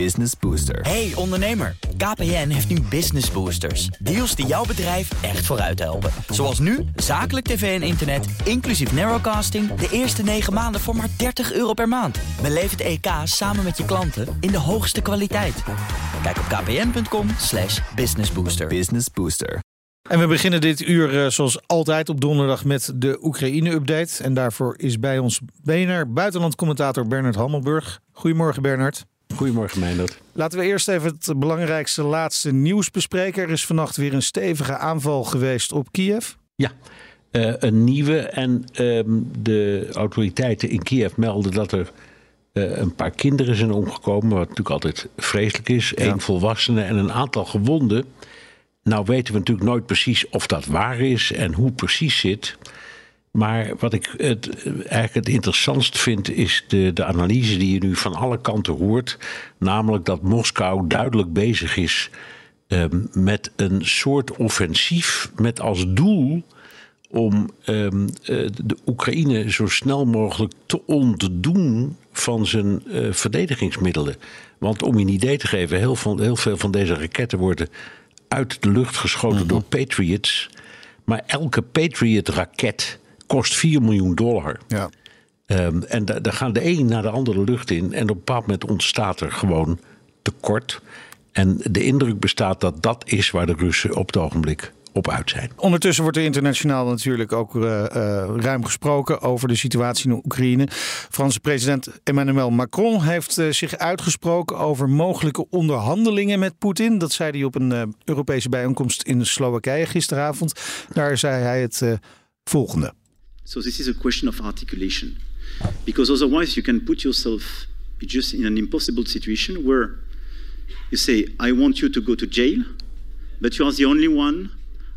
Business Booster. Hey ondernemer, KPN heeft nu Business Boosters. Deals die jouw bedrijf echt vooruit helpen. Zoals nu, zakelijk tv en internet, inclusief narrowcasting... de eerste 9 maanden voor maar 30 euro per maand. Beleef het EK samen met je klanten in de hoogste kwaliteit. Kijk op kpn.com slash businessbooster. Business Booster. En we beginnen dit uur eh, zoals altijd op donderdag met de Oekraïne-update. En daarvoor is bij ons BNR buitenlandcommentator Bernard Hammelburg. Goedemorgen Bernard. Goedemorgen Meindert. Laten we eerst even het belangrijkste laatste nieuws bespreken. Er is vannacht weer een stevige aanval geweest op Kiev. Ja, uh, een nieuwe. En uh, de autoriteiten in Kiev melden dat er uh, een paar kinderen zijn omgekomen. Wat natuurlijk altijd vreselijk is. Ja. Eén volwassene en een aantal gewonden. Nou weten we natuurlijk nooit precies of dat waar is en hoe precies zit. Maar wat ik het, eigenlijk het interessantst vind, is de, de analyse die je nu van alle kanten hoort. Namelijk dat Moskou duidelijk bezig is um, met een soort offensief met als doel om um, de Oekraïne zo snel mogelijk te ontdoen van zijn uh, verdedigingsmiddelen. Want om je een idee te geven, heel, van, heel veel van deze raketten worden uit de lucht geschoten mm-hmm. door Patriots. Maar elke Patriot-raket kost 4 miljoen dollar. Ja. Um, en daar gaan de een naar de andere lucht in. En op een bepaald moment ontstaat er gewoon tekort. En de indruk bestaat dat dat is waar de Russen op het ogenblik op uit zijn. Ondertussen wordt er internationaal natuurlijk ook uh, uh, ruim gesproken over de situatie in Oekraïne. Franse president Emmanuel Macron heeft uh, zich uitgesproken over mogelijke onderhandelingen met Poetin. Dat zei hij op een Europese bijeenkomst in Slowakije gisteravond. Daar zei hij het volgende. So this is a question of articulation. Because otherwise you can put yourself just in an impossible situation where you say, I want you to go to jail, but you are the only one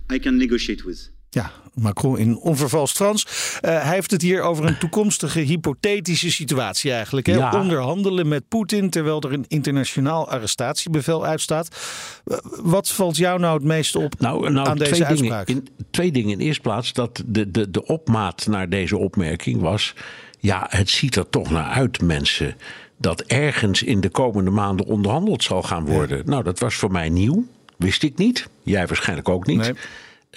I can negotiate with. Ja, Macron in onvervals Frans. Uh, hij heeft het hier over een toekomstige hypothetische situatie eigenlijk. Hè? Ja. Onderhandelen met Poetin terwijl er een internationaal arrestatiebevel uitstaat. Uh, wat valt jou nou het meeste op nou, nou, aan deze uitspraak? Dingen in, twee dingen. In eerste plaats dat de, de, de opmaat naar deze opmerking was... ja, het ziet er toch naar uit, mensen... dat ergens in de komende maanden onderhandeld zal gaan worden. Ja. Nou, dat was voor mij nieuw. Wist ik niet. Jij waarschijnlijk ook niet. Nee.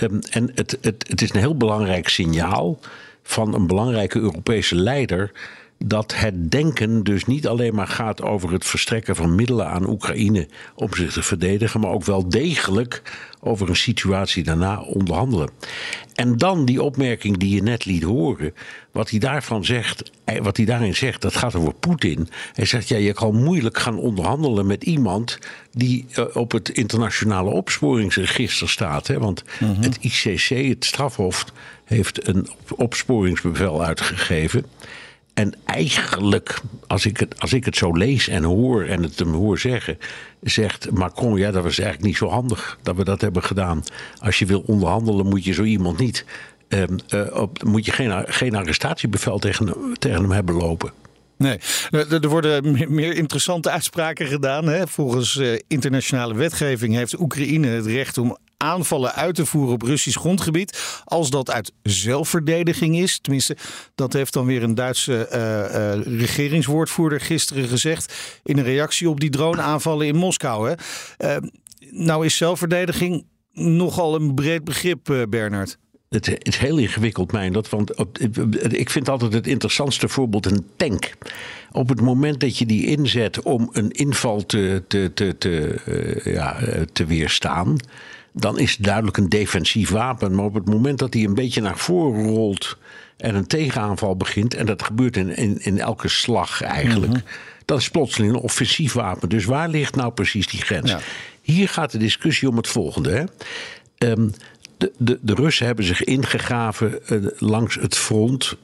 Um, en het, het, het is een heel belangrijk signaal van een belangrijke Europese leider. Dat het denken dus niet alleen maar gaat over het verstrekken van middelen aan Oekraïne om zich te verdedigen, maar ook wel degelijk over een situatie daarna onderhandelen. En dan die opmerking die je net liet horen, wat hij daarvan zegt, wat hij daarin zegt, dat gaat over Poetin. Hij zegt, ja, je kan moeilijk gaan onderhandelen met iemand die uh, op het internationale opsporingsregister staat. Hè? Want mm-hmm. het ICC, het strafhof, heeft een opsporingsbevel uitgegeven. En eigenlijk, als ik, het, als ik het zo lees en hoor en het hem hoor zeggen, zegt Macron: ja, dat was eigenlijk niet zo handig dat we dat hebben gedaan. Als je wil onderhandelen, moet je zo iemand niet. Uh, uh, op, moet je geen, geen arrestatiebevel tegen, tegen hem hebben lopen. Nee, er worden meer interessante uitspraken gedaan. Hè. Volgens uh, internationale wetgeving heeft Oekraïne het recht om aanvallen uit te voeren op Russisch grondgebied. Als dat uit zelfverdediging is. Tenminste, dat heeft dan weer een Duitse uh, uh, regeringswoordvoerder gisteren gezegd. In een reactie op die droneaanvallen in Moskou. Hè. Uh, nou is zelfverdediging nogal een breed begrip, Bernard. Het is heel ingewikkeld, mijn dat. Want ik vind altijd het interessantste voorbeeld een tank. Op het moment dat je die inzet om een inval te, te, te, te, ja, te weerstaan dan is het duidelijk een defensief wapen. Maar op het moment dat hij een beetje naar voren rolt en een tegenaanval begint, en dat gebeurt in, in, in elke slag eigenlijk, mm-hmm. dat is plotseling een offensief wapen. Dus waar ligt nou precies die grens? Ja. Hier gaat de discussie om het volgende. Hè? Um, de, de, de Russen hebben zich ingegraven uh, langs het front.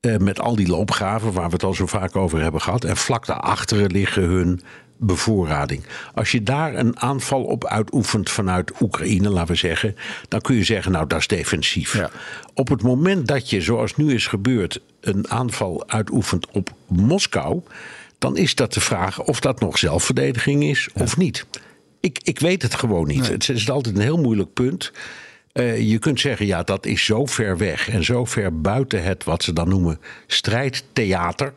Uh, met al die loopgraven waar we het al zo vaak over hebben gehad. En vlak daarachter liggen hun bevoorrading. Als je daar een aanval op uitoefent vanuit Oekraïne, laten we zeggen, dan kun je zeggen, nou dat is defensief. Ja. Op het moment dat je, zoals nu is gebeurd, een aanval uitoefent op Moskou, dan is dat de vraag of dat nog zelfverdediging is ja. of niet. Ik, ik weet het gewoon niet. Nee. Het is altijd een heel moeilijk punt. Je kunt zeggen, ja, dat is zo ver weg en zo ver buiten het wat ze dan noemen strijdtheater,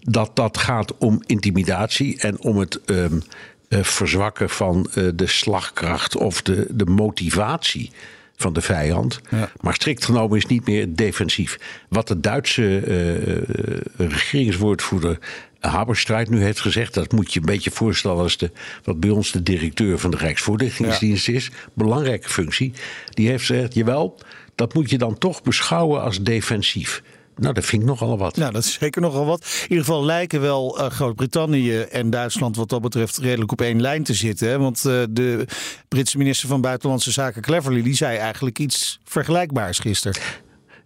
dat dat gaat om intimidatie en om het ehm, verzwakken van de slagkracht of de, de motivatie van de vijand. Maar strikt genomen is niet meer defensief. Wat de Duitse regeringswoordvoerder Haberstrijd nu heeft gezegd, dat moet je een beetje voorstellen als de, wat bij ons de directeur van de Rijksvoorlichtingsdienst is. Belangrijke functie. Die heeft gezegd, jawel, dat moet je dan toch beschouwen als defensief. Nou, dat vind ik nogal wat. Nou, dat is zeker nogal wat. In ieder geval lijken wel uh, Groot-Brittannië en Duitsland wat dat betreft redelijk op één lijn te zitten. Hè? Want uh, de Britse minister van Buitenlandse Zaken Cleverly, die zei eigenlijk iets vergelijkbaars gisteren.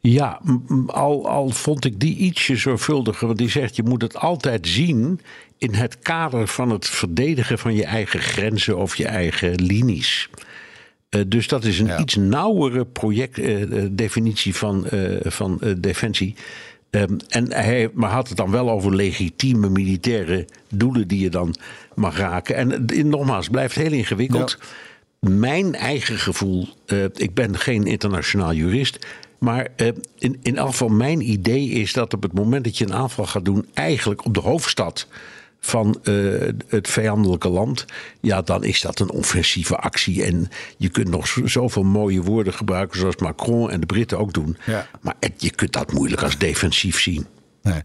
Ja, al, al vond ik die ietsje zorgvuldiger. Want die zegt, je moet het altijd zien in het kader van het verdedigen van je eigen grenzen of je eigen linies. Uh, dus dat is een iets nauwere projectdefinitie uh, van, uh, van defensie. Um, en hij maar had het dan wel over legitieme militaire doelen die je dan mag raken. En nogmaals, blijft heel ingewikkeld. Ja. Mijn eigen gevoel, ik ben geen internationaal jurist. Maar in, in elk geval, mijn idee is dat op het moment dat je een aanval gaat doen, eigenlijk op de hoofdstad van uh, het vijandelijke land, ja, dan is dat een offensieve actie. En je kunt nog zoveel mooie woorden gebruiken, zoals Macron en de Britten ook doen. Ja. Maar je kunt dat moeilijk als defensief zien. Nee.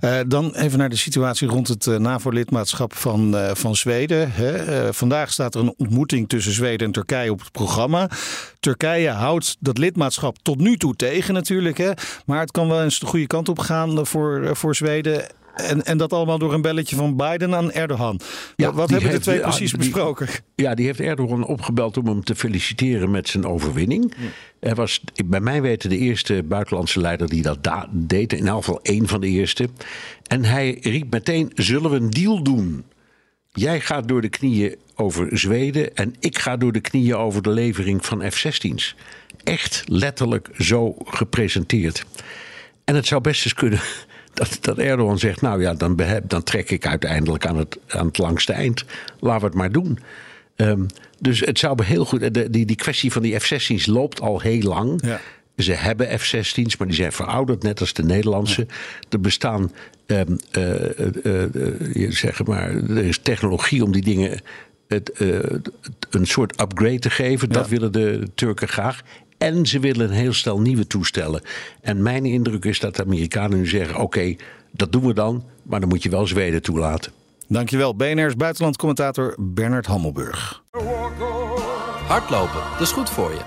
Uh, dan even naar de situatie rond het uh, NAVO-lidmaatschap van, uh, van Zweden. Hè. vandaag staat er een ontmoeting tussen Zweden en Turkije op het programma. Turkije houdt dat lidmaatschap tot nu toe tegen natuurlijk. Hè. Maar het kan wel eens de goede kant op gaan voor, voor Zweden. En, en dat allemaal door een belletje van Biden aan Erdogan. Ja, Wat hebben de twee precies besproken? Ja, die heeft Erdogan opgebeld om hem te feliciteren met zijn overwinning. Hij was bij mij weten de eerste buitenlandse leider die dat deed. In elk geval één van de eerste. En hij riep meteen, zullen we een deal doen? Jij gaat door de knieën over Zweden en ik ga door de knieën over de levering van F-16's. Echt letterlijk zo gepresenteerd. En het zou best eens kunnen dat, dat Erdogan zegt: Nou ja, dan, dan trek ik uiteindelijk aan het, aan het langste eind. Laten we het maar doen. Um, dus het zou heel goed. De, die, die kwestie van die F-16's loopt al heel lang. Ja. Ze hebben F-16's, maar die zijn verouderd, net als de Nederlandse. Er bestaan, um, uh, uh, uh, zeg maar, er is technologie om die dingen het, een soort upgrade te geven. Dat willen de Turken graag. En ze willen een heel stel nieuwe toestellen. En mijn indruk is dat de Amerikanen nu zeggen: oké, dat doen we dan, maar dan moet je wel Zweden toelaten. Dankjewel, BNR's buitenlandcommentator Bernard Hammelburg. Hardlopen, dat is goed voor je.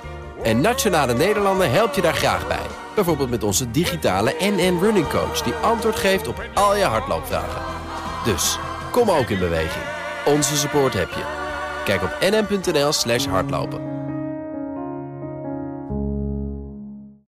En Nationale Nederlanden helpt je daar graag bij. Bijvoorbeeld met onze digitale NN Running Coach... die antwoord geeft op al je hardloopvragen. Dus, kom ook in beweging. Onze support heb je. Kijk op nn.nl slash hardlopen.